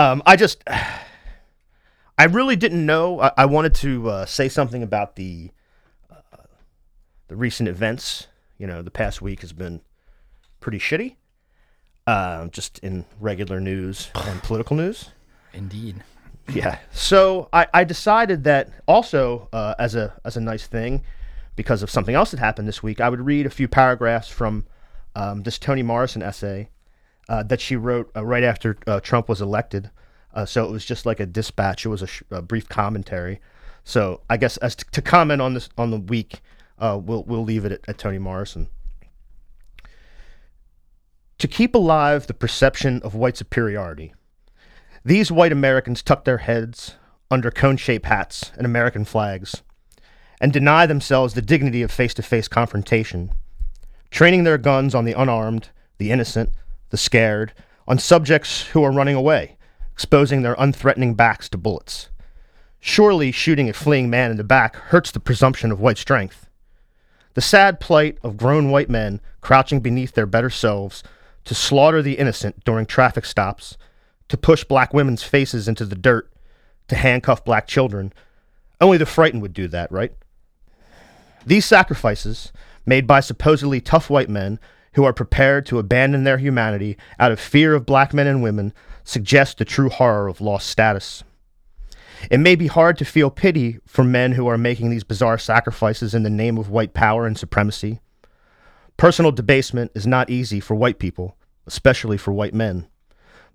Um, I just, I really didn't know. I, I wanted to uh, say something about the uh, the recent events. You know, the past week has been pretty shitty. Uh, just in regular news and political news. Indeed. Yeah. So I, I decided that also uh, as a as a nice thing, because of something else that happened this week, I would read a few paragraphs from um, this Toni Morrison essay uh, that she wrote uh, right after uh, Trump was elected. Uh, so it was just like a dispatch. It was a, sh- a brief commentary. So I guess as t- to comment on this on the week, uh, we'll we'll leave it at, at Toni Morrison. To keep alive the perception of white superiority, these white Americans tuck their heads under cone shaped hats and American flags and deny themselves the dignity of face to face confrontation, training their guns on the unarmed, the innocent, the scared, on subjects who are running away, exposing their unthreatening backs to bullets. Surely shooting a fleeing man in the back hurts the presumption of white strength. The sad plight of grown white men crouching beneath their better selves to slaughter the innocent during traffic stops, to push black women's faces into the dirt, to handcuff black children. Only the frightened would do that, right? These sacrifices, made by supposedly tough white men who are prepared to abandon their humanity out of fear of black men and women, suggest the true horror of lost status. It may be hard to feel pity for men who are making these bizarre sacrifices in the name of white power and supremacy. Personal debasement is not easy for white people, especially for white men.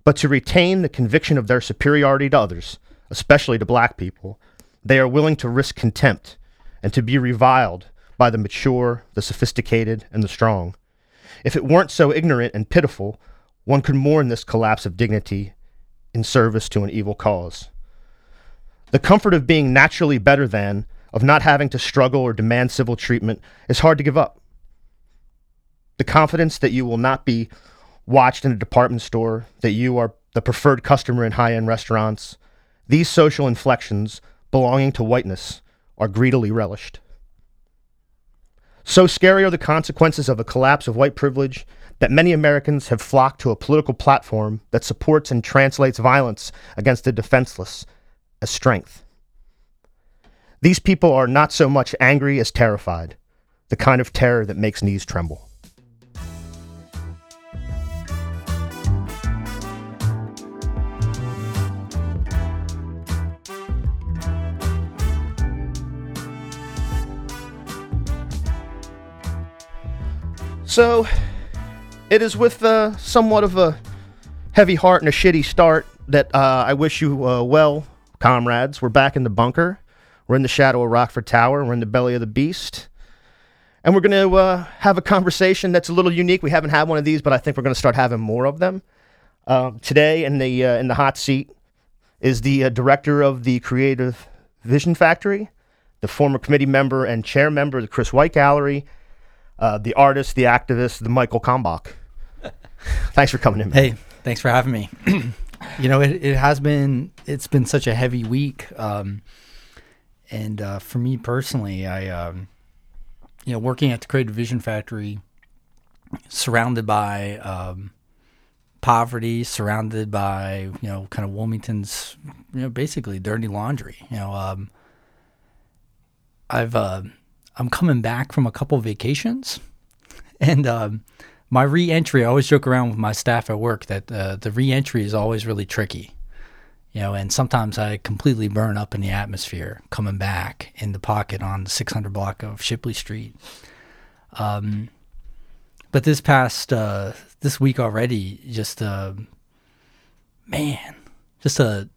But to retain the conviction of their superiority to others, especially to black people, they are willing to risk contempt and to be reviled by the mature, the sophisticated, and the strong. If it weren't so ignorant and pitiful, one could mourn this collapse of dignity in service to an evil cause. The comfort of being naturally better than, of not having to struggle or demand civil treatment, is hard to give up. The confidence that you will not be watched in a department store, that you are the preferred customer in high end restaurants, these social inflections belonging to whiteness are greedily relished. So scary are the consequences of a collapse of white privilege that many Americans have flocked to a political platform that supports and translates violence against the defenseless as strength. These people are not so much angry as terrified, the kind of terror that makes knees tremble. So, it is with uh, somewhat of a heavy heart and a shitty start that uh, I wish you uh, well, comrades. We're back in the bunker. We're in the shadow of Rockford Tower. We're in the belly of the beast. And we're going to uh, have a conversation that's a little unique. We haven't had one of these, but I think we're going to start having more of them. Uh, today, in the, uh, in the hot seat, is the uh, director of the Creative Vision Factory, the former committee member and chair member of the Chris White Gallery, uh, the artist, the activist, the Michael Kalmbach. Thanks for coming in. Man. Hey, thanks for having me. you know, it, it has been it's been such a heavy week, um, and uh, for me personally, I um, you know working at the Creative Vision Factory, surrounded by um, poverty, surrounded by you know kind of Wilmington's you know basically dirty laundry. You know, um, I've uh, I'm coming back from a couple vacations, and um, my re-entry. I always joke around with my staff at work that uh, the re-entry is always really tricky, you know. And sometimes I completely burn up in the atmosphere coming back in the pocket on the 600 block of Shipley Street. Um, but this past uh, this week already, just uh, man, just a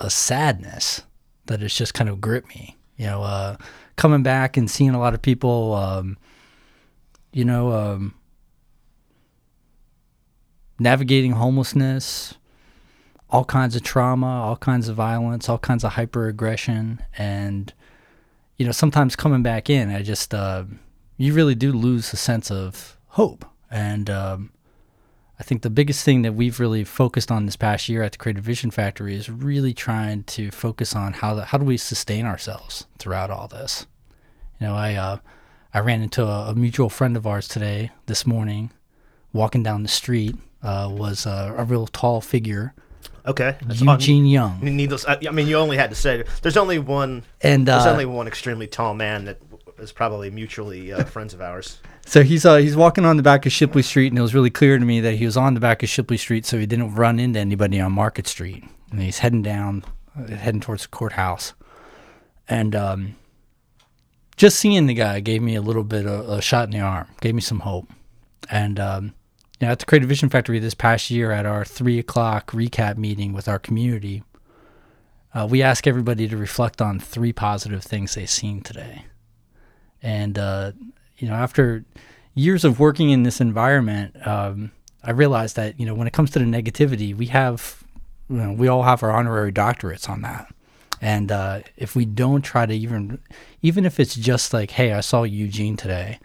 a sadness that has just kind of gripped me. You know, uh, coming back and seeing a lot of people, um, you know, um, navigating homelessness, all kinds of trauma, all kinds of violence, all kinds of hyperaggression, and you know, sometimes coming back in, I just uh, you really do lose a sense of hope, and um, I think the biggest thing that we've really focused on this past year at the Creative Vision Factory is really trying to focus on how the, how do we sustain ourselves throughout all this. You know, I uh, I ran into a, a, mutual friend of ours today this morning, walking down the street. Uh, was a, a, real tall figure, Okay. That's un- Eugene Young. Needless. I, I mean, you only had to say. There's only one. And There's uh, only one extremely tall man that is probably mutually uh, friends of ours. So he's uh, he's walking on the back of Shipley Street, and it was really clear to me that he was on the back of Shipley Street, so he didn't run into anybody on Market Street. And he's heading down, uh, heading towards the courthouse, and um, just seeing the guy gave me a little bit of a shot in the arm, gave me some hope. And um, you know, at the Creative Vision Factory this past year, at our three o'clock recap meeting with our community, uh, we ask everybody to reflect on three positive things they've seen today. And uh, you know, after years of working in this environment, um, I realized that you know when it comes to the negativity, we have, you know, we all have our honorary doctorates on that. And uh, if we don't try to even, even if it's just like, hey, I saw Eugene today,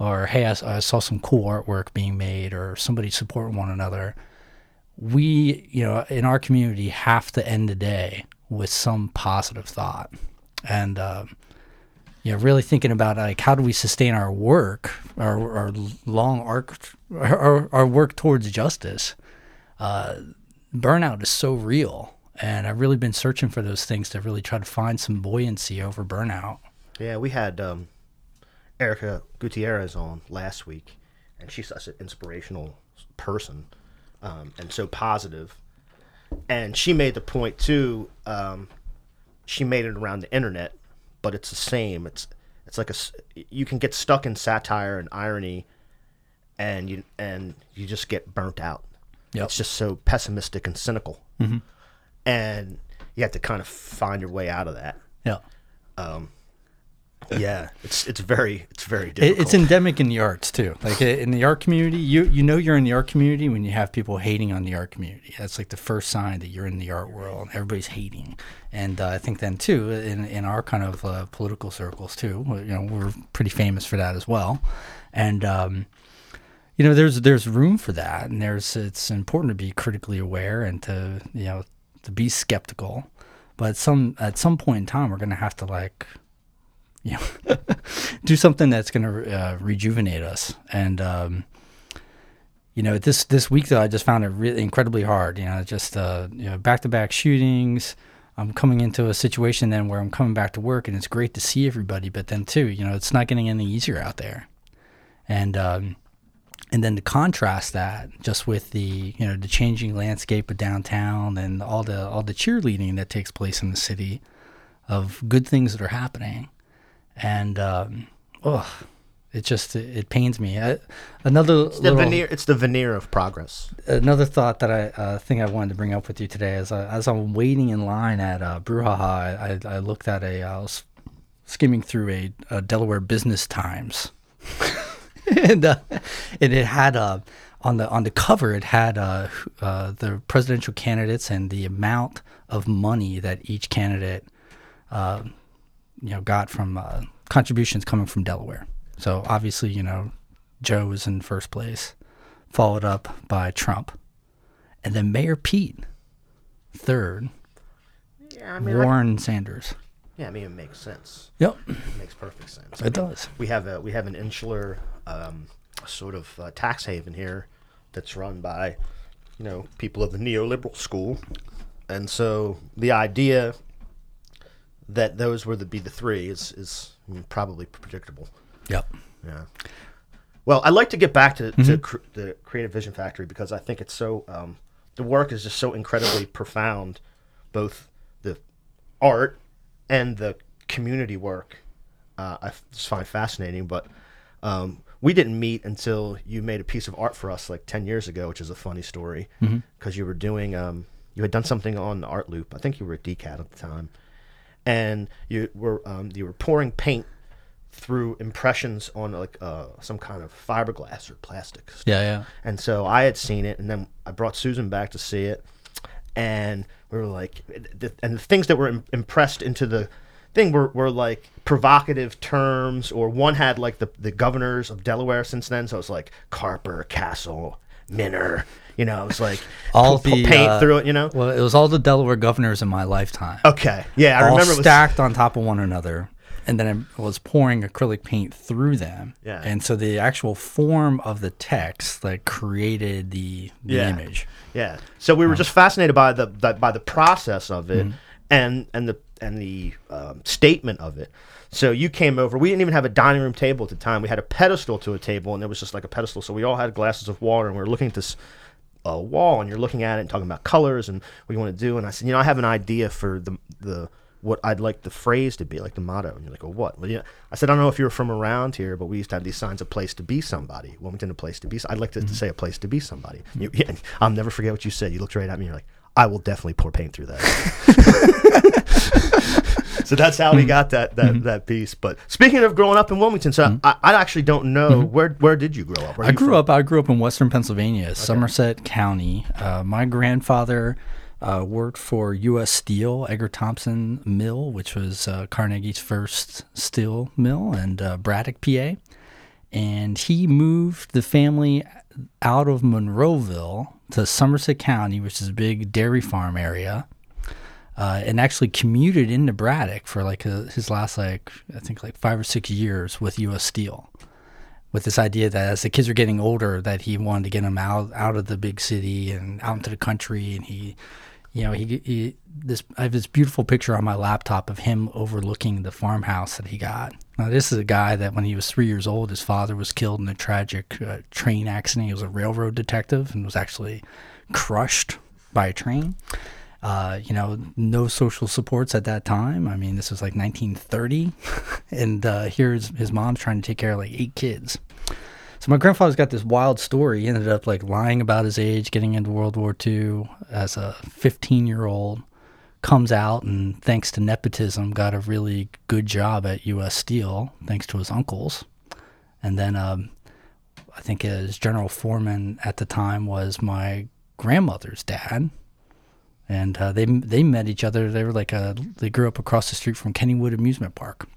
or hey, I saw some cool artwork being made, or somebody supporting one another, we, you know, in our community have to end the day with some positive thought. And, um, you know, really thinking about like how do we sustain our work, our, our long arc, our, our work towards justice. Uh, burnout is so real, and I've really been searching for those things to really try to find some buoyancy over burnout. Yeah, we had um, Erica Gutierrez on last week, and she's such an inspirational person um, and so positive. And she made the point too. Um, she made it around the internet, but it's the same. It's it's like a you can get stuck in satire and irony, and you and you just get burnt out. Yep. It's just so pessimistic and cynical, mm-hmm. and you have to kind of find your way out of that. Yeah. Um, Yeah, it's it's very it's very difficult. it's endemic in the arts too. Like in the art community, you you know you're in the art community when you have people hating on the art community. That's like the first sign that you're in the art world. Everybody's hating, and uh, I think then too in in our kind of uh, political circles too. You know, we're pretty famous for that as well, and. Um, you know, there's there's room for that, and there's it's important to be critically aware and to you know to be skeptical, but some at some point in time, we're gonna have to like you know, do something that's going to uh, rejuvenate us. And um, you know, this this week though, I just found it really incredibly hard. You know, just uh, you know, back to back shootings. I'm coming into a situation then where I'm coming back to work, and it's great to see everybody. But then too, you know, it's not getting any easier out there. And um, and then to contrast that just with the you know the changing landscape of downtown and all the all the cheerleading that takes place in the city of good things that are happening and um, oh, it just it, it pains me. I, another the little, veneer. It's the veneer of progress. another thought that I uh, thing I wanted to bring up with you today is uh, as I'm waiting in line at uh, Brew HaHa, I, I looked at a I was skimming through a, a Delaware Business Times, and uh, and it had uh, on the on the cover it had uh, uh, the presidential candidates and the amount of money that each candidate uh, you know got from uh, contributions coming from Delaware. So obviously, you know, Joe was in first place, followed up by Trump, and then Mayor Pete, third, Yeah, I mean, Warren Sanders. yeah, I mean, it makes sense. Yep, It makes perfect sense. it does. We have a we have an insular um, sort of uh, tax haven here that's run by you know people of the neoliberal school, and so the idea that those were the be the three is is I mean, probably predictable. Yep. Yeah. Well, I'd like to get back to, to cr- the Creative Vision Factory because I think it's so, um, the work is just so incredibly profound, both the art and the community work. Uh, I just find fascinating, but um, we didn't meet until you made a piece of art for us like 10 years ago, which is a funny story because you were doing, um, you had done something on the Art Loop. I think you were at DCAD at the time. And you were um, you were pouring paint through impressions on like uh, some kind of fiberglass or plastic. stuff. Yeah, yeah. And so I had seen it, and then I brought Susan back to see it, and we were like, and the things that were im- impressed into the thing were, were like provocative terms, or one had like the the governors of Delaware since then, so it's like Carper, Castle, Minner. You know, it was like All the paint uh, through it. You know. Well, it was all the Delaware governors in my lifetime. Okay. Yeah, I all remember it was stacked on top of one another. and then I was pouring acrylic paint through them. Yeah. And so the actual form of the text like created the, the Yeah. image. Yeah. So we were just fascinated by the, by the process of Mm-hmm. it and and the and the um, statement of it. So you came over. We didn't even have a dining room table at the time. We had a pedestal to a table, and it was just like a pedestal. So we all had glasses of water, and we were looking at this uh, wall, and you're looking at it and talking about colors and what you want to do. And I said, you know, I have an idea for the the what I'd like the phrase to be, like the motto. And you're like, well, what? Well, yeah. I said, I don't know if you're from around here, but we used to have these signs, a place to be somebody. Wilmington, a place to be. I'd like to, to say a place to be somebody. You, yeah, I'll never forget what you said. You looked right at me. And you're like, I will definitely pour paint through that. so that's how we got that that, that piece. But speaking of growing up in Wilmington, so I, I actually don't know where where did you grow up? Where I grew from? up. I grew up in Western Pennsylvania, Somerset County. Uh, my grandfather uh, worked for U.S. Steel, Edgar Thomson Mill, which was uh, Carnegie's first steel mill, and uh, Braddock, PA. And he moved the family out of Monroeville to Somerset County, which is a big dairy farm area. Uh, and actually commuted into Braddock for like a, his last like I think like five or six years with U.S. Steel with this idea that as the kids were getting older, that he wanted to get them out out of the big city and out into the country. And he, you know, he, he this I have this beautiful picture on my laptop of him overlooking the farmhouse that he got. Now this is a guy that when he was three years old, his father was killed in a tragic uh, train accident. He was a railroad detective and was actually crushed by a train. Uh, you know, no social supports at that time. I mean, this was like 1930, and uh, here's his mom's trying to take care of like eight kids. So my grandfather's got this wild story. He ended up like lying about his age, getting into World War II as a 15 year old. Comes out and thanks to nepotism, got a really good job at U.S. Steel thanks to his uncles. And then um, I think his general foreman at the time was my grandmother's dad, and uh, they they met each other. They were like a, they grew up across the street from Kennywood Amusement Park,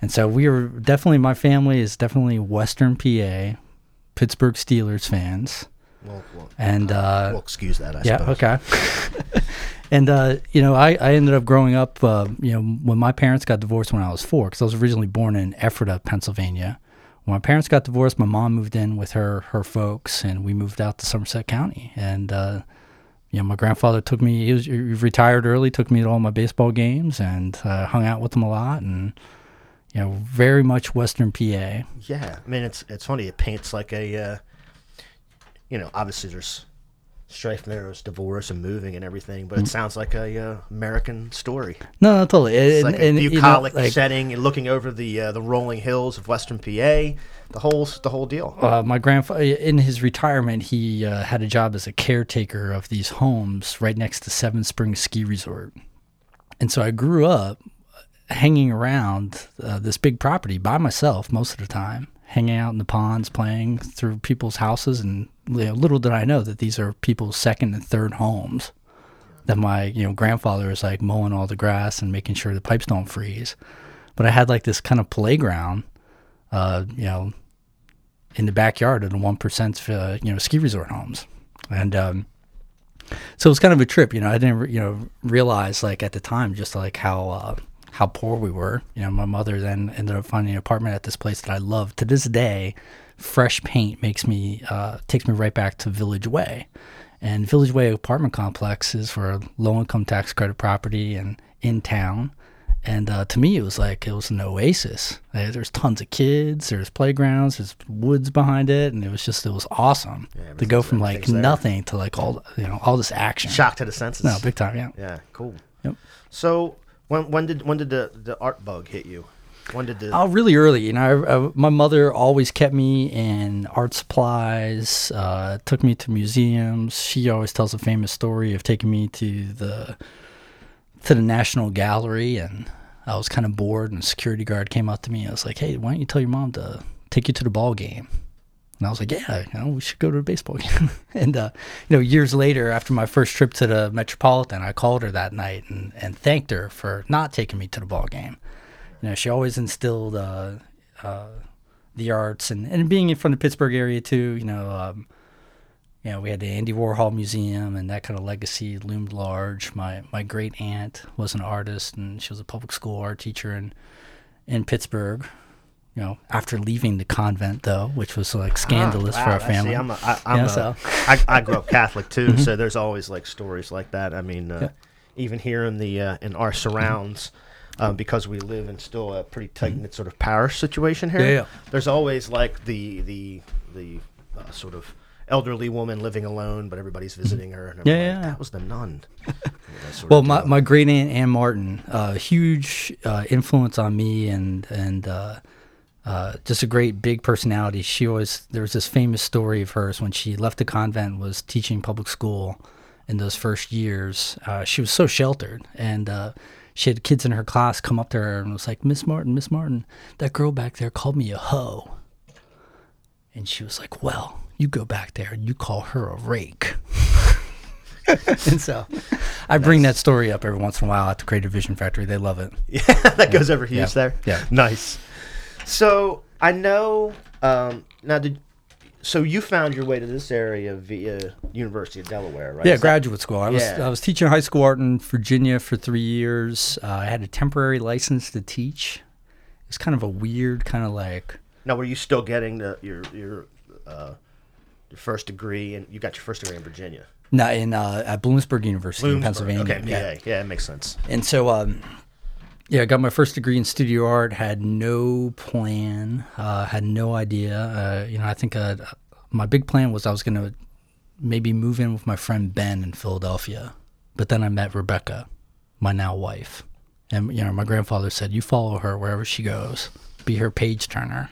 and so we were definitely my family is definitely Western PA, Pittsburgh Steelers fans, Well, well, and uh, we'll excuse that. I yeah, suppose. okay. and uh, you know, I, I ended up growing up. Uh, you know, when my parents got divorced when I was four, because I was originally born in Ephrata, Pennsylvania. When my parents got divorced, my mom moved in with her her folks, and we moved out to Somerset County. And uh, you know, my grandfather took me. He was he retired early, took me to all my baseball games, and uh, hung out with him a lot. And you know, very much Western PA. Yeah, I mean it's it's funny. It paints like a, uh, you know, obviously there's strife there, there's divorce and moving and everything, but it sounds like a uh, American story. No, no, totally. It's And- like a and, you know, bucolic like, setting and looking over the uh, the rolling hills of Western PA, the whole the whole deal. uh, my grandfather in his retirement he uh, had a job as a caretaker of these homes right next to seven springs ski resort. And so i grew up hanging around uh, this big property by myself most of the time hanging out in the ponds playing through people's houses. And you know, little did i know that these are people's second and third homes. That my you know grandfather is like mowing all the grass and making sure the pipes don't freeze. But i had like this kind of playground uh, you know in the backyard of the one percent, uh, you know, ski resort homes, and um, so it was kind of a trip. You know, I didn't, you know, realize like at the time just like how uh, how poor we were. You know, my mother then ended up finding an apartment at this place that I love to this day. Fresh paint makes me uh, takes me right back to Village Way, and Village Way apartment complex is for low income tax credit property and in town. And uh, to me, it was like it was an oasis. There's tons of kids. There's playgrounds. There's woods behind it, and it was just it was awesome to go from like everything's there. nothing to like all you know all this action. Shock to the senses. No, big time. Yeah. Yeah, cool. Yep. So when when did when did the the art bug hit you? When did the Oh, really early. You know, I, I, my mother always kept me in art supplies. Uh, took me to museums. She always tells a famous story of taking me to the to the National Gallery, and I was kind of bored. And a security guard came up to me. I was like, "Hey, why don't you tell your mom to take you to the ball game?" And I was like, "Yeah, you know, we should go to a baseball game." and uh, you know, years later, after my first trip to the Metropolitan, I called her that night and, and thanked her for not taking me to the ball game. You know, she always instilled uh, uh, the arts and, and being from the Pittsburgh area too. You know, um, you know, we had the Andy Warhol Museum, and that kind of legacy loomed large. My my great aunt was an artist, and she was a public school art teacher, and in Pittsburgh. You know, after leaving the convent though, which was like scandalous Ah, for wow, our I see. family. I'm a, I, I'm a, so- Mm-hmm. I, I grew up Catholic too, so there's always like stories like that. I mean, uh, Yeah. even here in the uh, in our surrounds, um, because we live in still a pretty tight knit sort of parish situation here. Mm-hmm. Yeah, yeah. There's always like the the the uh, sort of elderly woman living alone, but everybody's visiting her. And Mm-hmm. Yeah, yeah, like, yeah. that was the nun. You know, that sort Well, my, my great aunt Ann Martin, uh, huge uh, influence on me, and and uh, uh, just a great big personality. She always there was this famous story of hers when she left the convent, was teaching public school in those first years. Uh, she was so sheltered, and uh, she had kids in her class come up to her and was like, "Miss Martin, Miss Martin, that girl back there called me a hoe," and she was like, "Well." You go back there and you call her a rake. and so I bring that story up every once in a while at the Creative Vision Factory. They love it. Yeah, that goes over huge Yeah. there. Yeah. Nice. So I know um, now. Did so you found your way to this area via University of Delaware, right? Yeah, Is that- graduate school. I was Yeah. I was teaching high school art in Virginia for three years. Uh, I had a temporary license to teach. It's kind of a weird kind of like Now, were you still getting the, your your uh, your first degree, and you got your first degree in Virginia, not in uh, at Bloomsburg University in Pennsylvania. Okay, yeah. PA. Yeah, it makes sense. And so, um, yeah, I got my first degree in studio art. Had no plan. Uh, had no idea. Uh, you know, I think uh, my big plan was I was going to maybe move in with my friend Ben in Philadelphia. But then I met Rebecca, my now wife, and you know, my grandfather said, "You follow her wherever she goes. Be her page turner."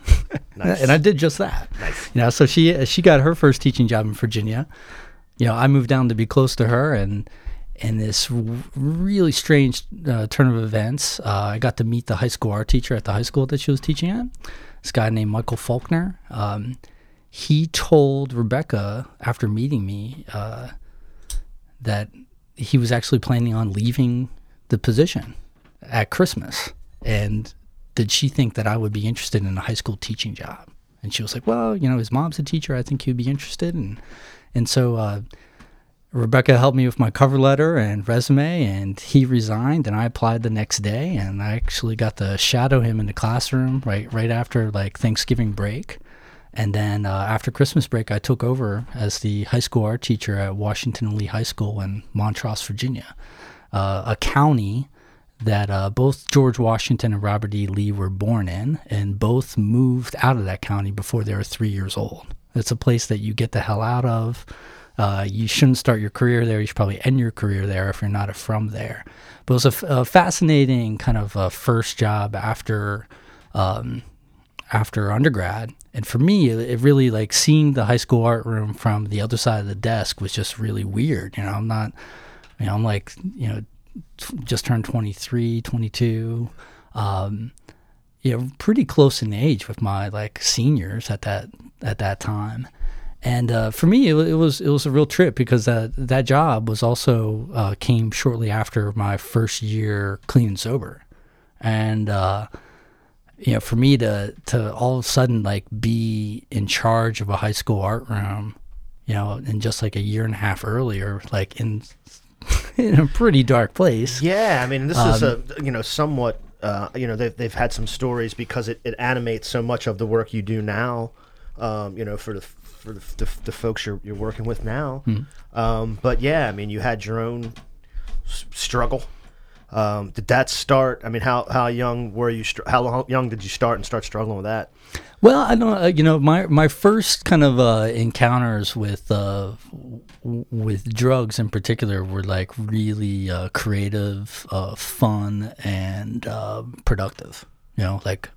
Nice. and I did just that. Nice. You know, so she she got her first teaching job in Virginia. You know, I moved down to be close to her, and in this really strange uh, turn of events, uh, I got to meet the high school art teacher at the high school that she was teaching at. This guy named Michael Faulkner. Um, he told Rebecca after meeting me uh, that he was actually planning on leaving the position at Christmas, and did she think that I would be interested in a high school teaching job? And she was like, "Well, you know, his mom's a teacher. I think he'd be interested." And and so uh, Rebecca helped me with my cover letter and resume, and he resigned, and I applied the next day, and I actually got to shadow him in the classroom right right after like Thanksgiving break. And then uh, after Christmas break, I took over as the high school art teacher at Washington Lee High School in Montross, Virginia, uh, a county that uh, both George Washington and Robert E. Lee were born in, and both moved out of that county before they were three years old. It's a place that you get the hell out of. Uh, you shouldn't start your career there. You should probably end your career there if you're not from there. But it was a, f- a fascinating kind of uh first job after um, after undergrad. And for me, it, it really like seeing the high school art room from the other side of the desk was just really weird. You know, I'm not, you know, I'm like, you know, just turned 23, 22. Um, you know, pretty close in age with my like seniors at that at that time. And uh, for me, it, it was it was a real trip because that that job was also uh, came shortly after my first year clean and sober, and uh, you know, for me to to all of a sudden like be in charge of a high school art room, you know, and just like a year and a half earlier, like in in a pretty dark place. Yeah, I mean, this is Um, a you know somewhat uh, you know they've they've had some stories because it, it animates so much of the work you do now. Um, you know, for the for the, the, the folks you're you're working with now. Mm-hmm. Um, but yeah, I mean, you had your own s- struggle. Um, did that start? I mean, how how young were you? How long, young did you start and start struggling with that? Well, I don't. Uh, you know, my my first kind of uh, encounters with uh, with drugs in particular were like really uh, creative, uh, fun, and uh, productive. You know, like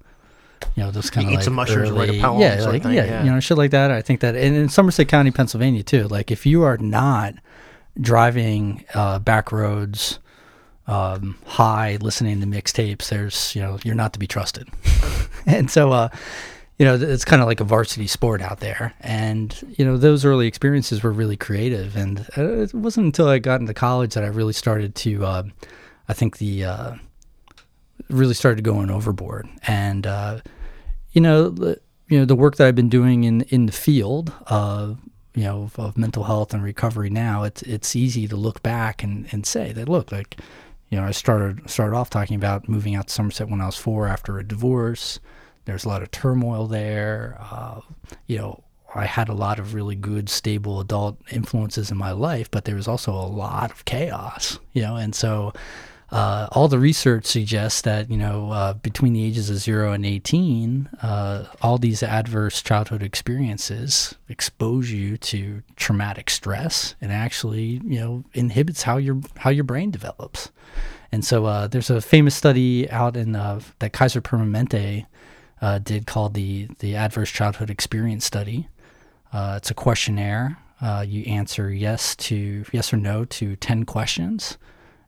you know, those kind of eat like some mushrooms and write a early- poem yeah, like yeah, yeah. you know, shit like that. I think that, and in Somerset County, Pennsylvania, too. Like, if you are not driving uh, back roads um, high, listening to mixtapes, there's you know, you're not to be trusted. and so, uh, you know, it's kind of like a varsity sport out there. And, you know, those early experiences were really creative. And uh, it wasn't until I got into college that I really started to, uh, I think the, uh, really started going overboard. And, uh, you know, the, you know, the work that I've been doing in, in the field, uh, you know, of, of mental health and recovery now, it's, it's easy to look back and, and say that, look, like, you know, I started started off talking about moving out to Somerset when I was four after a divorce. There's a lot of turmoil there. Uh, you know, I had a lot of really good, stable adult influences in my life, but there was also a lot of chaos. You know, and so uh, all the research suggests that you know uh, between the ages of zero and eighteen, uh, all these adverse childhood experiences expose you to traumatic stress, and actually you know inhibits how your how your brain develops. And so uh, there's a famous study out in uh, that Kaiser Permanente uh, did called the the Adverse Childhood Experience Study. it's a questionnaire. you answer yes to yes or no to ten questions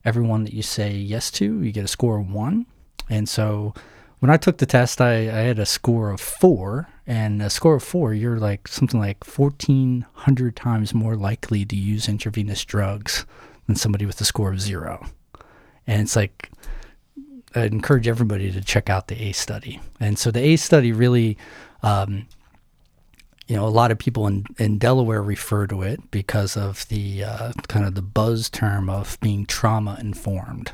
everyone that you say yes to, you get a score of one. And so when I took the test, I, I had a score of four. And a score of four, you're like something like 1,400 times more likely to use intravenous drugs than somebody with a score of zero. And it's like, I'd encourage everybody to check out the ACE study. And so the ACE study really um, you know, a lot of people in, in Delaware refer to it because of the uh, kind of the buzz term of being trauma informed.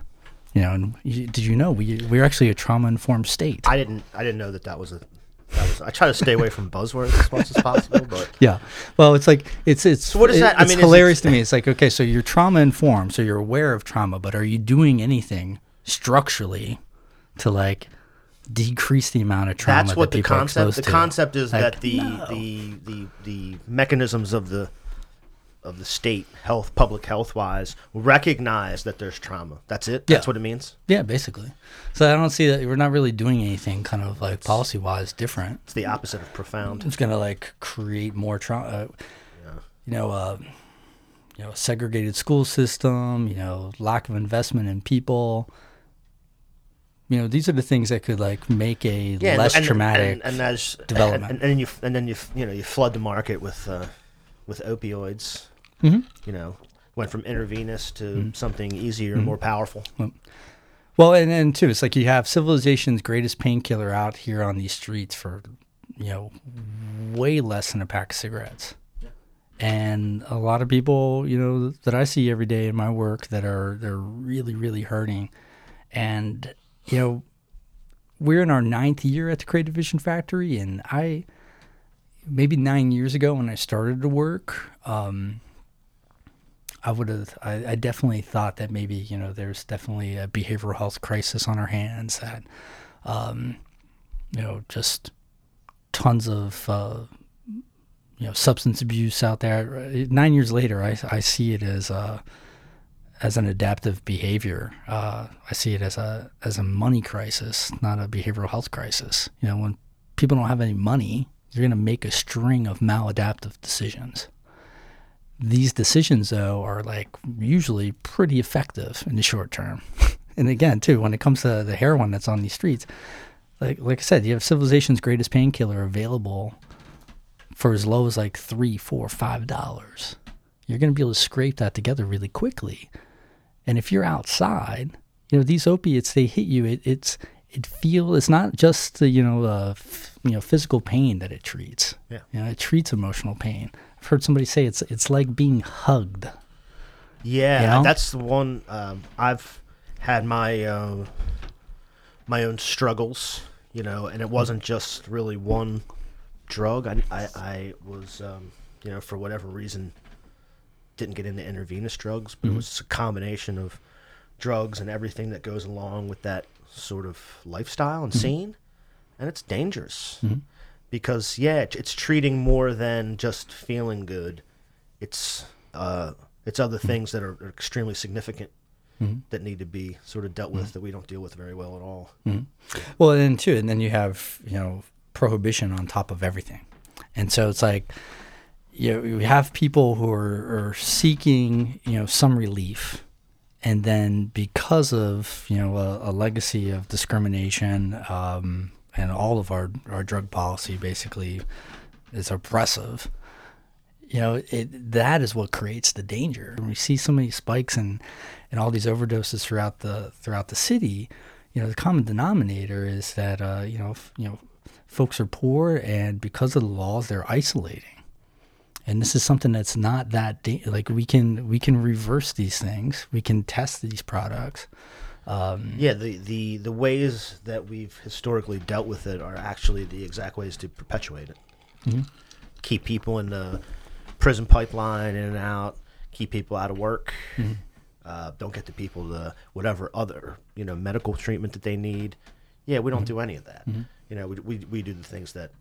You know, and you, did you know we we're actually a trauma informed state? I didn't I didn't know that that was a that was, I try to stay away from buzzwords as much as possible, but yeah. Well, it's like it's it's. So what is that? It, I it's mean, hilarious it, to me. It's like okay, so you're trauma informed, so you're aware of trauma, but are you doing anything structurally to like decrease the amount of trauma. That's what that the concept. The to. concept is like, that the, no. the the the mechanisms of the of the state health, public health wise, recognize that there's trauma. That's it. That's what it means. Yeah, basically. So I don't see that we're not really doing anything kind of like policy wise different. It's the opposite of profound. It's gonna like create more trauma. Uh, You know, uh, you know, segregated school system. You know, lack of investment in people. You know, these are the things that could like make a Yeah, less and, traumatic. and, and as development. and, and then you and then you you know you flood the market with uh, with opioids. Mhm. You know, went from intravenous to Mm-hmm. something easier and more powerful. Well, and then too, it's like you have civilization's greatest painkiller out here on these streets for, you know, way less than a pack of cigarettes. And a lot of people, you know, that I see every day in my work that are they're really, really hurting. And, you know, we're in our ninth year at the Creative Vision Factory, and I maybe nine years ago when I started to work, um, I would have. I, I definitely thought that maybe you know there's definitely a behavioral health crisis on our hands. That, um, you know, just tons of uh, you know substance abuse out there. Nine years later, I, I see it as a as an adaptive behavior. Uh, I see it as a as a money crisis, not a behavioral health crisis. You know, when people don't have any money, you're going to make a string of maladaptive decisions these decisions though are like usually pretty effective in the short term and again too when it comes to the heroin that's on these streets like like i said you have civilization's greatest painkiller available for as low as like three four five dollars you're going to be able to scrape that together really quickly and if you're outside you know these opiates they hit you it, it's it feel it's not just the you know uh, f- you know physical pain that it treats Yeah. you know it treats emotional pain i've heard somebody say it's it's like being hugged Yeah, You know? that's the one. Um, I've had my uh, my own struggles, you know, and it wasn't just really one drug. I I, I was, um, you know, for whatever reason, didn't get into intravenous drugs, but it mm-hmm. was a combination of drugs and everything that goes along with that sort of lifestyle and mm-hmm. scene, and it's dangerous mm-hmm. because yeah, it's treating more than just feeling good. It's uh, it's other things that are, are extremely significant that need to be sort of dealt with that we don't deal with very well at all. Well, and then too, and then you have you know prohibition on top of everything, and so it's like you know, have people who are, are seeking you know some relief, and then because of you know a, a legacy of discrimination um, and all of our our drug policy basically is oppressive. You know, it that is what creates the danger. When we see so many spikes and and all these overdoses throughout the throughout the city, you know, the common denominator is that uh, you know, f- you know, folks are poor and because of the laws they're isolating. And this is something that's not that da- like we can we can reverse these things. We can test these products. Um, Yeah, the, the, the ways that we've historically dealt with it are actually the exact ways to perpetuate it. Mm-hmm. Keep people in the prison pipeline, in and out, keep people out of work. Mm-hmm. Uh, don't get the people the whatever other you know medical treatment that they need. Yeah, we Mm-hmm. don't do any of that. You know, we, we, we do the things that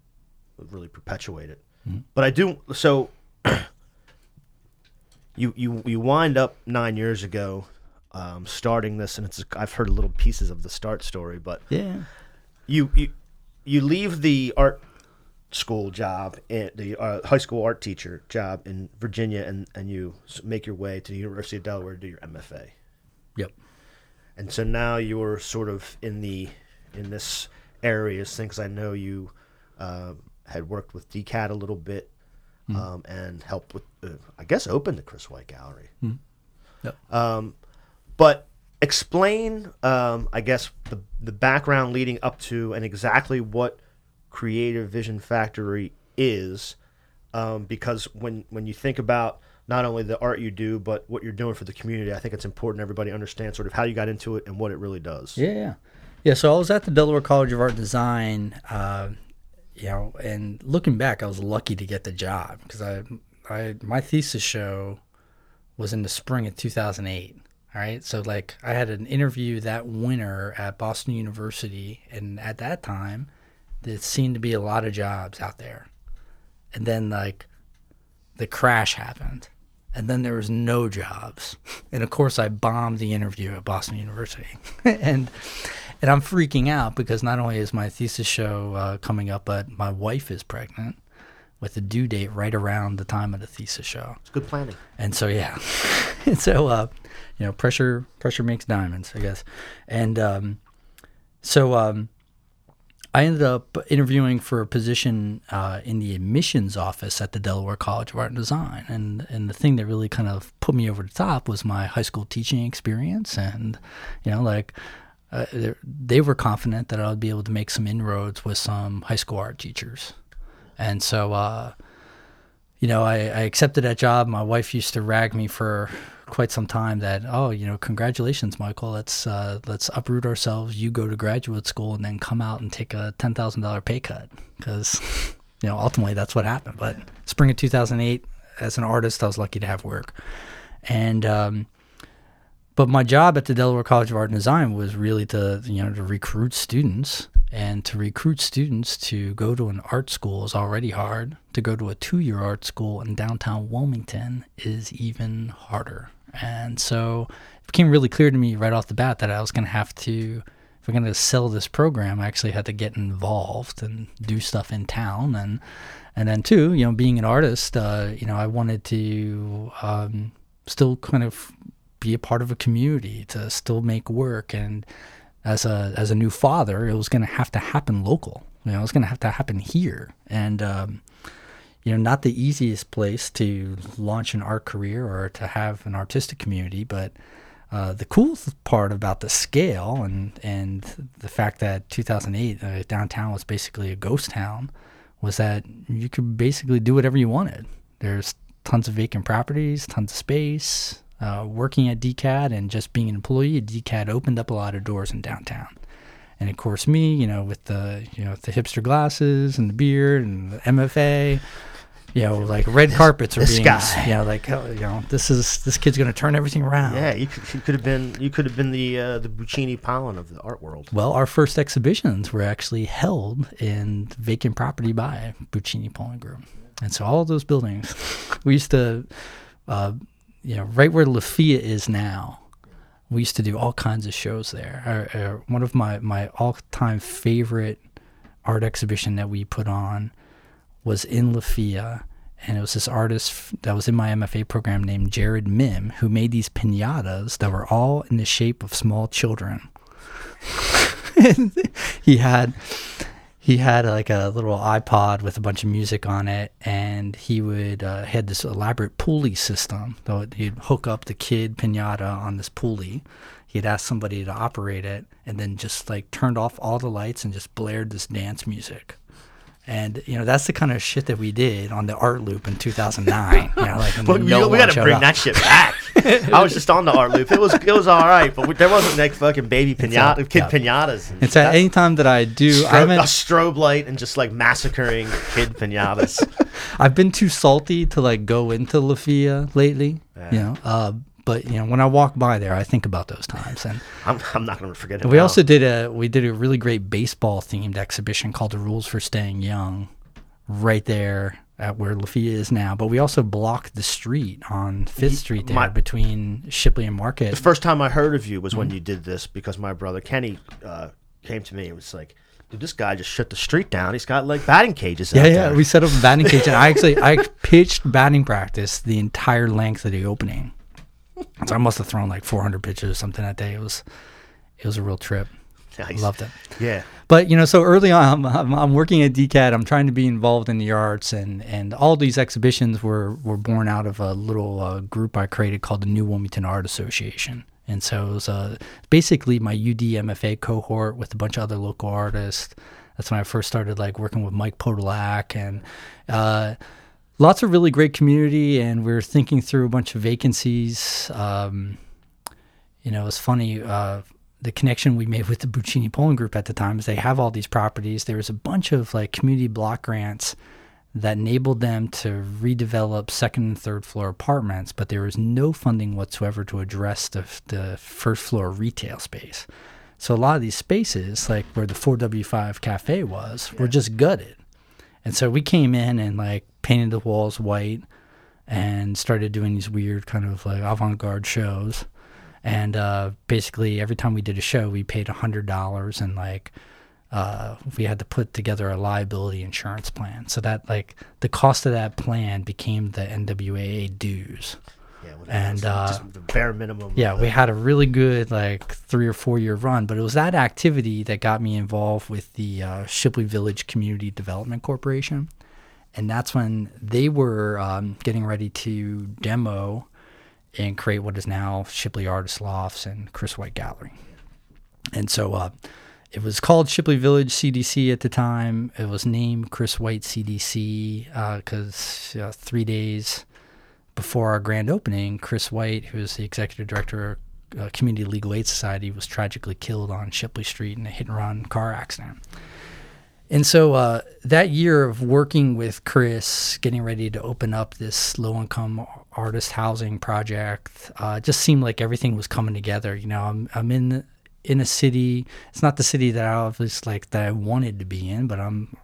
really perpetuate it. Mm-hmm. But I do so. you you you wind up nine years ago, um, starting this, and it's I've heard little pieces of the start story, but yeah. you you you leave the art school job in the uh, high school art teacher job in Virginia, and and you make your way to the University of Delaware to do your MFA, Yep. and so now you're sort of in the in this area, since I know you uh, had worked with DCAD a little bit. Um, and helped with, uh, I guess, open the Chris White Gallery. Yep. Um, but explain, um, I guess, the the background leading up to and exactly what Creative Vision Factory is, um, because when when you think about not only the art you do, but what you're doing for the community, I think it's important everybody understands sort of how you got into it and what it really does. Yeah, yeah, yeah. So I was at the Delaware College of Art and Design, uh, you know, and looking back, I was lucky to get the job because I, I, my thesis show was in the spring of 2008. All right, so like I had an interview that winter at Boston University, and at that time, there seemed to be a lot of jobs out there, and then like the crash happened and then there was no jobs. And of course i bombed the interview at boston university. And and i'm freaking out because not only is my thesis show uh, coming up but my wife is pregnant with a due date right around the time of the thesis show. It's good planning. and so yeah. And so uh you know pressure pressure makes diamonds i guess. And um so um I ended up interviewing for a position uh, in the admissions office at the Delaware College of Art and Design, and and the thing that really kind of put me over the top was my high school teaching experience, and you know, like uh, they- were confident that I would be able to make some inroads with some high school art teachers, and so uh, you know, I, I accepted that job. My wife used to rag me for quite some time that, oh, you know, congratulations, Michael. Let's uh, let's uproot ourselves. You go to graduate school and then come out and take a ten thousand dollar pay cut because, you know, ultimately that's what happened. But spring of two thousand eight, as an artist, I was lucky to have work, and um, but my job at the Delaware College of Art and Design was really to you know to recruit students and to recruit students to go to an art school is already hard. To go to a two-year art school in downtown Wilmington is even harder. And so it became really clear to me right off the bat that I was going to have to if we're going to sell this program, I actually had to get involved and do stuff in town and and then too, you know, being an artist, uh, you know, I wanted to um, still kind of be a part of a community to still make work and as a as a new father it was going to have to happen local you know it was going to have to happen here and um, you know not the easiest place to launch an art career or to have an artistic community but uh, the cool part about the scale and and the fact that 2008 uh, downtown was basically a ghost town was that you could basically do whatever you wanted. There's tons of vacant properties, tons of space. Uh, working at DCAD and just being an employee at DCAD opened up a lot of doors in downtown. And of course, me, you know, with the you know the hipster glasses and the beard and the MFA, you know, like red carpets are this being, guy. you know, like oh, you know, this is this kid's gonna turn everything around. Yeah, you could, you could have been you could have been the uh, the Buccini Pollin of the art world. Well, our first exhibitions were actually held in vacant property by Buccini Pollin Group. And so all of those buildings, we used to, uh, you know, right where Lafia is now, we used to do all kinds of shows there. Uh, uh, one of my, my all time favorite art exhibition that we put on was in Lafia. And it was this artist that was in my MFA program named Jared Mim, who made these pinatas that were all in the shape of small children. he had he had like a little iPod with a bunch of music on it, and he would uh, had this elaborate pulley system. So he'd hook up the kid pinata on this pulley. He'd ask somebody to operate it, and then just like turned off all the lights and just blared this dance music. And you know that's the kind of shit that we did on the art loop in 2009. you know, like But no we, we got to bring up. that shit back. I was just on the art loop. It was it was all right, but we, there wasn't like fucking baby pinata, a- kid yeah. pinatas. And It's at any time that I do. I stro- a strobe light and just like massacring kid pinatas. I've been too salty to like go into Lafia lately. Yeah. You know, uh, but you know when I walk by there, I think about those times. And I'm, I'm not going to forget it. we now. also did a we did a really great baseball themed exhibition called the Rules for Staying Young, right there at where Lafia is now. But we also blocked the street on Fifth Street there my- between Shipley and Market. the first time I heard of you was Mm-hmm. when you did this because my brother Kenny uh, came to me and was like, "Dude, this guy just shut the street down. He's got like batting cages." Yeah, yeah. there." We set up a batting cage, and I actually I pitched batting practice the entire length of the opening. So I must have thrown like 400 pitches or something that day. It was it was a real trip. Nice. Loved it. Yeah. But you know, so early on, I'm, I'm, I'm working at DCAD. I'm trying to be involved in the arts, and and all these exhibitions were were born out of a little uh, group I created called the New Wilmington Art Association. And so it was uh, basically my UD MFA cohort with a bunch of other local artists. That's when I first started like working with Mike Podolak and uh, lots of really great community. And we are thinking through a bunch of vacancies. Um, you know, it's funny. Uh, the connection we made with the Buccini Pollin Group at the time is they have all these properties. There was a bunch of like community block grants that enabled them to redevelop second and third floor apartments, but there was no funding whatsoever to address the, the first floor retail space. So a lot of these spaces, like where the 4W5 cafe was, were just gutted. And so we came in and like painted the walls white and started doing these weird kind of like avant-garde shows. And uh, basically every time we did a show we paid a hundred dollars and like uh, we had to put together a liability insurance plan. So that like the cost of that plan became the nwaa dues Yeah. And, uh, just the bare minimum. yeah we had a really good like three or four year run but it was that activity that got me involved with the uh, shipley village community development corporation and that's when they were um, getting ready to demo and create what is now Shipley Artist Lofts and Chris White Gallery. And so uh, it was called Shipley Village CDC at the time. It was named Chris White CDC because uh, three days before our grand opening, Chris White, who is the executive director of uh, Community Legal Aid Society, was tragically killed on Shipley Street in a hit and run car accident. And so uh, that year of working with Chris, getting ready to open up this low income artist housing project, uh, just seemed like everything was coming together. You know, I'm I'm in in a city. It's not the city that I was like that I wanted to be in, but I'm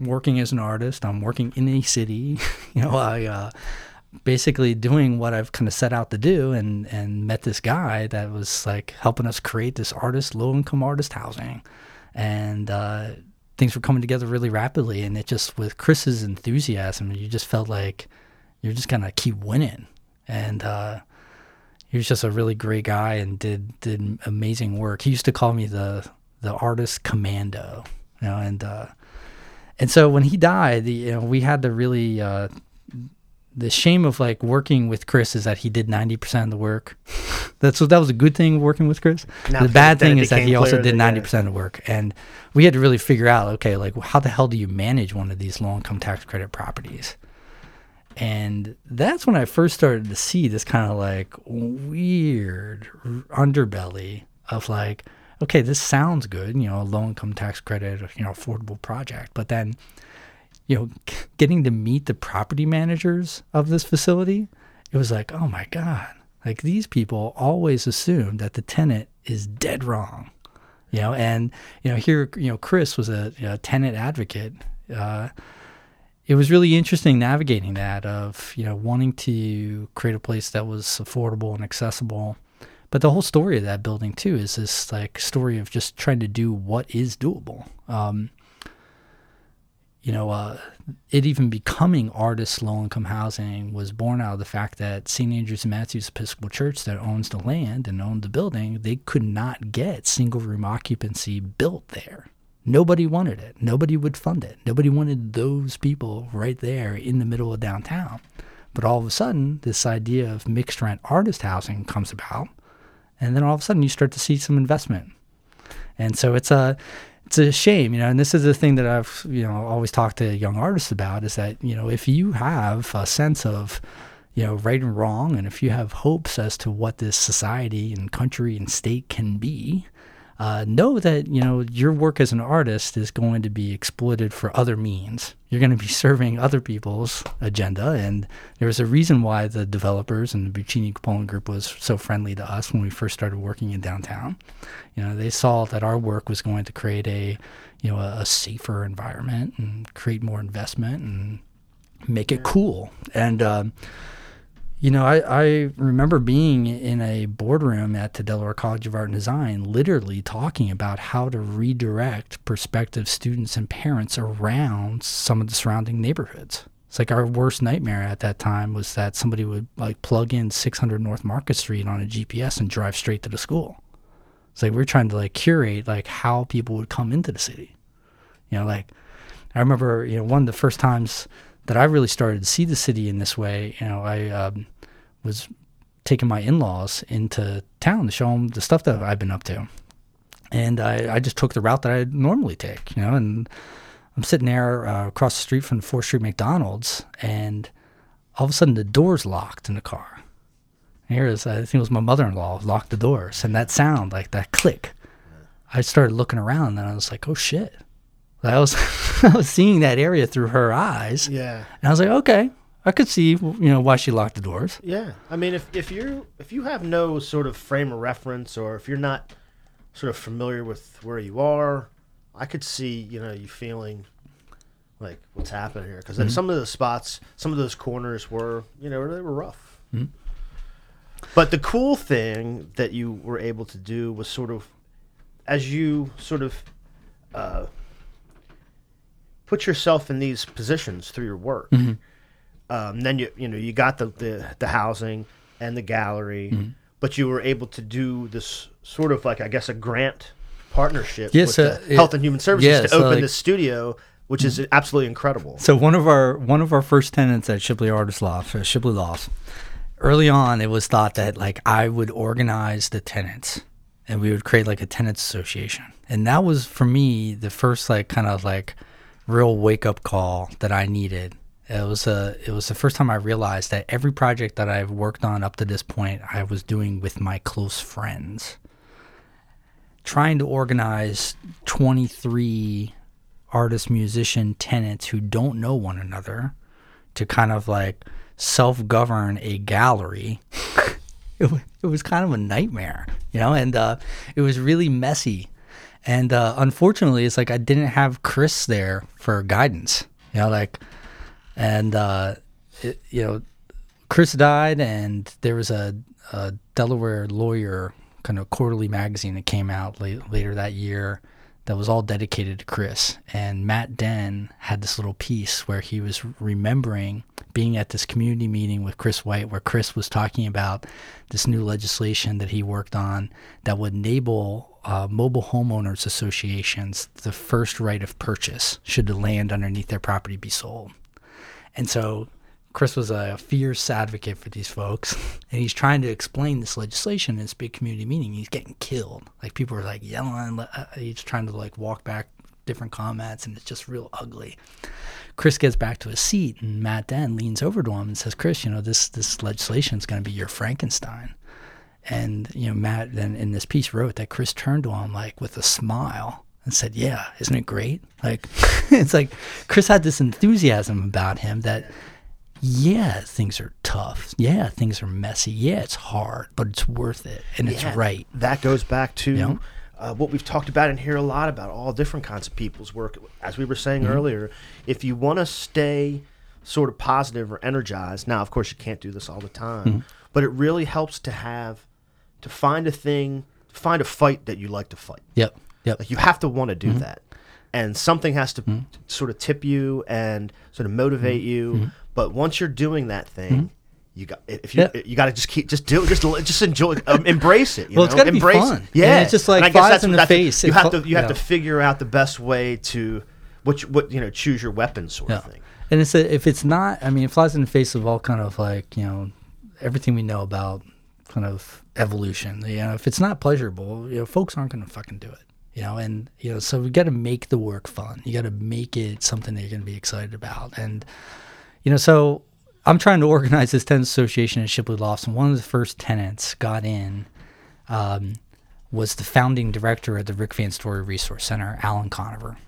working as an artist. I'm working in a city. you know, I. Uh, basically doing what I've kind of set out to do and and met this guy that was like helping us create this artist low income artist housing. And uh, things were coming together really rapidly and it just with Chris's enthusiasm you just felt like you're just gonna keep winning. And uh, he was just a really great guy and did did amazing work. He used to call me the the artist commando you know and uh, and so when he died you know we had to really uh, the shame of like working with Chris is that he did 90% of the work. That's what that was a good thing working with Chris. Now, the bad thing is that he also did 90% of the work. And we had to really figure out, okay, like how the hell do you manage one of these low income tax credit properties? And that's when I first started to see this kind of like weird underbelly of like, okay, this sounds good, you know, a low income tax credit, you know, affordable project. But then you know, getting to meet the property managers of this facility, it was like, oh my God, like these people always assume that the tenant is dead wrong, you know, and, you know, here, you know, Chris was a, tenant advocate. Uh, it was really interesting navigating that of, you know, wanting to create a place that was affordable and accessible. But the whole story of that building too is this like story of just trying to do what is doable. Um, you know, uh, it even becoming artist low income housing was born out of the fact that St. Andrews and Matthews Episcopal Church, that owns the land and owned the building, they could not get single room occupancy built there. Nobody wanted it. Nobody would fund it. Nobody wanted those people right there in the middle of downtown. But all of a sudden, this idea of mixed rent artist housing comes about, and then all of a sudden you start to see some investment. And so it's a it's a shame, you know, and this is the thing that I've, you know, always talked to young artists about is that, you know, if you have a sense of, you know, right and wrong, and if you have hopes as to what this society and country and state can be, uh, know that you know your work as an artist is going to be exploited for other means. You're going to be serving other people's agenda, and there was a reason why the developers and the Buccini Pollin Group was so friendly to us when we first started working in downtown. You know, they saw that our work was going to create a you know a, a safer environment and create more investment and make it cool and. Um, you know, I, I remember being in a boardroom at the Delaware College of Art and Design, literally talking about how to redirect prospective students and parents around some of the surrounding neighborhoods. It's like our worst nightmare at that time was that somebody would like plug in 600 North Market Street on a GPS and drive straight to the school. It's like we're trying to like curate like how people would come into the city. You know, like I remember, you know, one of the first times that I really started to see the city in this way, you know, I um, was taking my in-laws into town to show them the stuff that I've been up to, and I, I just took the route that I normally take, you know, and I'm sitting there uh, across the street from Fourth Street McDonald's, and all of a sudden the door's locked in the car. And here is, I think it was my mother-in-law locked the doors, and that sound, like that click. I started looking around, and I was like, "Oh shit!" That was I was seeing that area through her eyes. Yeah. And I was like, okay, I could see you know why she locked the doors. Yeah. I mean, if if you if you have no sort of frame of reference, or if you're not sort of familiar with where you are, I could see you know you feeling like what's happening here because mm-hmm. some of the spots, some of those corners were you know they were rough. Mm-hmm. But the cool thing that you were able to do was sort of as you sort of uh, put yourself in these positions through your work. Mm-hmm. Um, then you you know you got the the, the housing and the gallery, mm-hmm. but you were able to do this sort of like I guess a grant partnership yes, with uh, Health and Human Services yeah, to so open like, this studio. Which is mm-hmm. absolutely incredible. So one of our one of our first tenants at Shipley Artist Loft, uh, Shipley Loft, early on it was thought that like I would organize the tenants and we would create like a tenants association. And that was for me the first like kind of like real wake up call that I needed. It was a it was the first time I realized that every project that I've worked on up to this point I was doing with my close friends. Trying to organize 23 artist musician tenants who don't know one another to kind of like self-govern a gallery it, it was kind of a nightmare you know and uh, it was really messy and uh, unfortunately, it's like I didn't have Chris there for guidance. You know, like, and uh, it, you know, Chris died, and there was a, a, Delaware lawyer kind of quarterly magazine that came out late, later that year that was all dedicated to Chris. And Matt Denn had this little piece where he was remembering being at this community meeting with Chris White, where Chris was talking about this new legislation that he worked on that would enable uh, mobile homeowners associations the first right of purchase should the land underneath their property be sold. And so Chris was a fierce advocate for these folks, and he's trying to explain this legislation in this big community meeting. He's getting killed. Like people are like yelling. Uh, he's trying to like walk back different comments, and it's just real ugly. Chris gets back to his seat, and Matt Denn leans over to him and says, "Chris, you know this this legislation is going to be your Frankenstein." And you know Matt then in this piece wrote that Chris turned to him like with a smile and said, "Yeah, isn't it great?" Like it's like Chris had this enthusiasm about him that yeah, things are tough. Yeah, things are messy. Yeah, it's hard, but it's worth it and yeah, it's right. That goes back to you know? uh, what we've talked about and hear a lot about all different kinds of people's work. As we were saying mm-hmm. earlier, if you want to stay sort of positive or energized, now, of course, you can't do this all the time, mm-hmm. but it really helps to have, to find a thing, find a fight that you like to fight. Yep. Yep. Like you have to want to do mm-hmm. that and something has to mm-hmm. sort of tip you and sort of motivate mm-hmm. you. But once you're doing that thing, mm-hmm. you got if you yeah. you got to just keep just do just just enjoy um, embrace it. well, know? it's got to be fun. Yeah, and it's just like flies in the face. You have to you have to figure out the best way to what you, what you know choose your weapon sort yeah. of thing. And it's a, if it's not, I mean, it flies in the face of all kind of like you know everything we know about kind of evolution. You know, if it's not pleasurable, you know, folks aren't going to fucking do it You know, and you know, so we got to make the work fun. You got to make it something that you're going to be excited about. And you know, so I'm trying to organize this tenant association at Shipley Lofts, and one of the first tenants got in um, was the founding director of the Rick VanStory Resource Center, Alan Conover.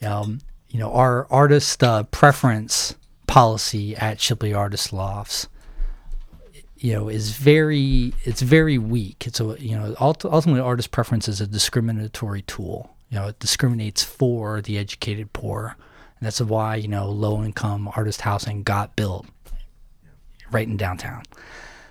Um, you know, our artist uh, preference policy at Shipley Artist Lofts, you know, is very it's very weak. It's a you know ultimately artist preference is a discriminatory tool. You know, it discriminates for the educated poor and that's why, you know, low income artist housing got built right in downtown.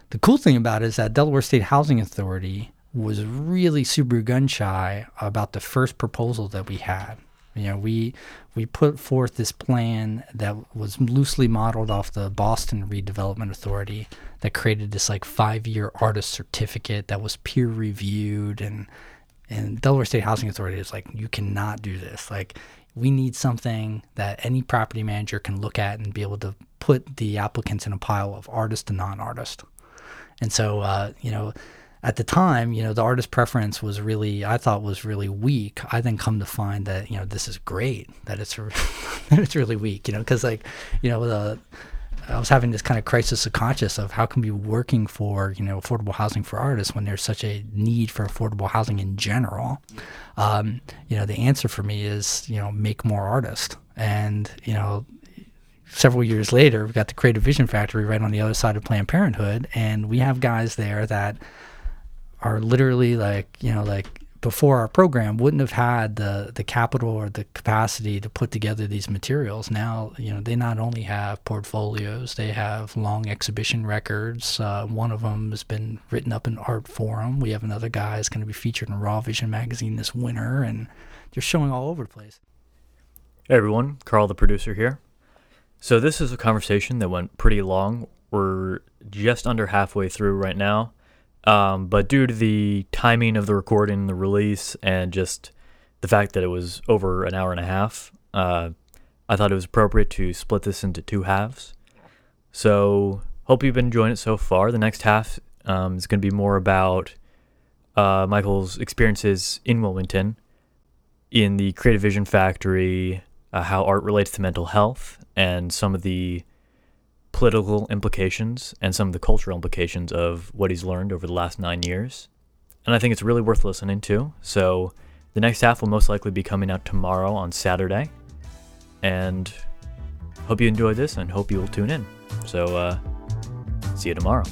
The cool thing about it is that Delaware State Housing Authority was really super gun shy about the first proposal that we had. You know, we we put forth this plan that was loosely modeled off the Boston Redevelopment Authority that created this like five year artist certificate that was peer reviewed and and Delaware State Housing Authority is like, you cannot do this. Like we need something that any property manager can look at and be able to put the applicants in a pile of artist and non-artist. And so, uh, you know, at the time, you know, the artist preference was really, I thought was really weak. I then come to find that, you know, this is great that it's, it's really weak, you know, because like, you know, the, I was having this kind of crisis of conscience of how can we be working for you know affordable housing for artists when there's such a need for affordable housing in general. Um, you know, the answer for me is you know make more artists, and you know, several years later we've got the Creative Vision Factory right on the other side of Planned Parenthood, and we have guys there that are literally like you know like before our program wouldn't have had the the capital or the capacity to put together these materials. Now, you know, they not only have portfolios, they have long exhibition records. Uh, one of them has been written up in Artforum. We have another guy is going to be featured in Raw Vision magazine this winter, and they're showing all over the place. Hey everyone, Carl the producer here. So this is a conversation that went pretty long. We're just under halfway through right now. Um, but due to the timing of the recording, the release, and just the fact that it was over an hour and a half, uh, I thought it was appropriate to split this into two halves. So, hope you've been enjoying it so far. The next half um, is going to be more about uh, Michael's experiences in Wilmington, in the Creative Vision Factory, uh, how art relates to mental health, and some of the political implications and some of the cultural implications of what he's learned over the last nine years. And I think it's really worth listening to. So the next half will most likely be coming out tomorrow on Saturday. And hope you enjoyed this and hope you will tune in. So uh, see you tomorrow.